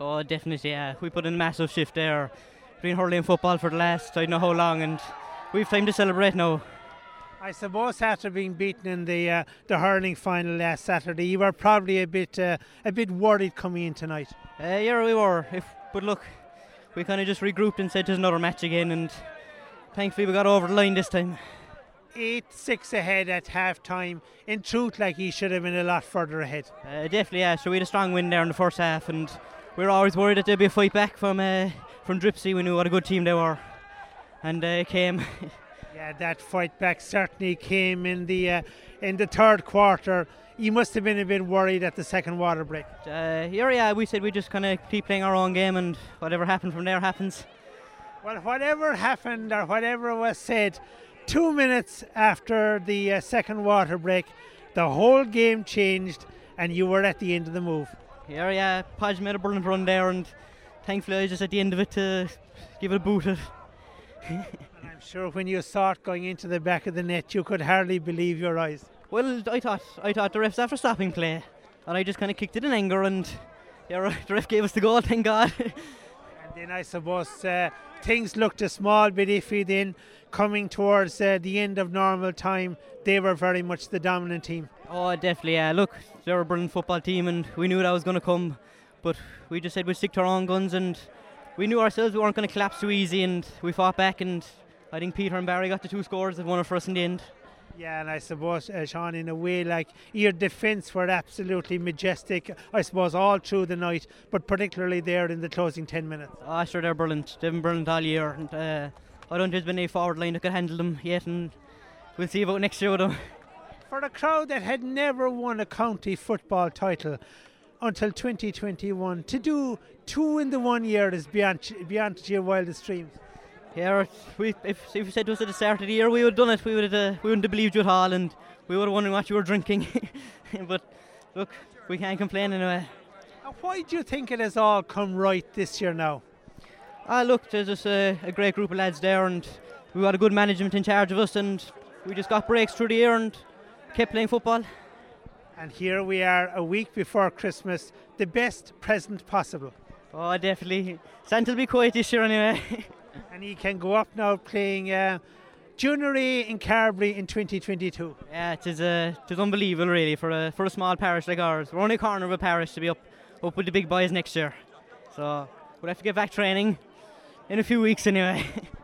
Oh, definitely, yeah. We put in a massive shift there. Been hurling football for the last I don't know how long, and we've time to celebrate now. I suppose after being beaten in the uh, the hurling final last Saturday, you were probably a bit uh, a bit worried coming in tonight. Uh, yeah, we were. If, but look, we kind of just regrouped and said there's another match again, and thankfully we got over the line this time. Eight six ahead at half time. In truth, like he should have been a lot further ahead. Uh, definitely, yeah. So we had a strong win there in the first half, and we were always worried that there'd be a fight back from uh, from Dripsey. We knew what a good team they were, and uh, it came. Yeah, that fight back certainly came in the uh, in the third quarter. You must have been a bit worried at the second water break. Uh, yeah, yeah, we said we just kind of keep playing our own game, and whatever happened from there happens. Well, whatever happened or whatever was said, two minutes after the uh, second water break, the whole game changed, and you were at the end of the move. Yeah, yeah, Podge made a brilliant run there, and thankfully I was just at the end of it to give it a boot. I'm sure when you saw it going into the back of the net, you could hardly believe your eyes. Well, I thought I thought the refs after stopping play, and I just kind of kicked it in anger, and yeah, the ref gave us the goal. Thank God. and then I suppose uh, things looked a small bit iffy. Then coming towards uh, the end of normal time, they were very much the dominant team. Oh, definitely. Yeah, look, they're a brilliant football team, and we knew that was going to come, but we just said we'd stick to our own guns, and we knew ourselves we weren't going to collapse too easy, and we fought back, and I think Peter and Barry got the two scores that won it for us in the end. Yeah, and I suppose, uh, Sean, in a way, like your defence were absolutely majestic, I suppose, all through the night, but particularly there in the closing 10 minutes. Oh, sure, they're brilliant. They've been brilliant all year. And, uh, I don't think there's been a forward line that could handle them yet, and we'll see about next year with them. For a crowd that had never won a county football title until 2021, to do two in the one year is beyond, beyond your wildest dreams. Yeah, we, if, if you said to us at the start of the year we would have done it, we would have, uh, we wouldn't have believed you at all, and we would have wondered what you were drinking. but look, we can't complain anyway. Why do you think it has all come right this year now? Ah, look, there's just a, a great group of lads there, and we got a good management in charge of us, and we just got breaks through the year and kept playing football. And here we are a week before Christmas, the best present possible. Oh, definitely. Santa will be quiet this year anyway. and he can go up now playing uh, Junior in Carbery in 2022. Yeah, it is, uh, it is unbelievable, really, for a, for a small parish like ours. We're only a corner of a parish to be up, up with the big boys next year. So we'll have to get back training in a few weeks anyway.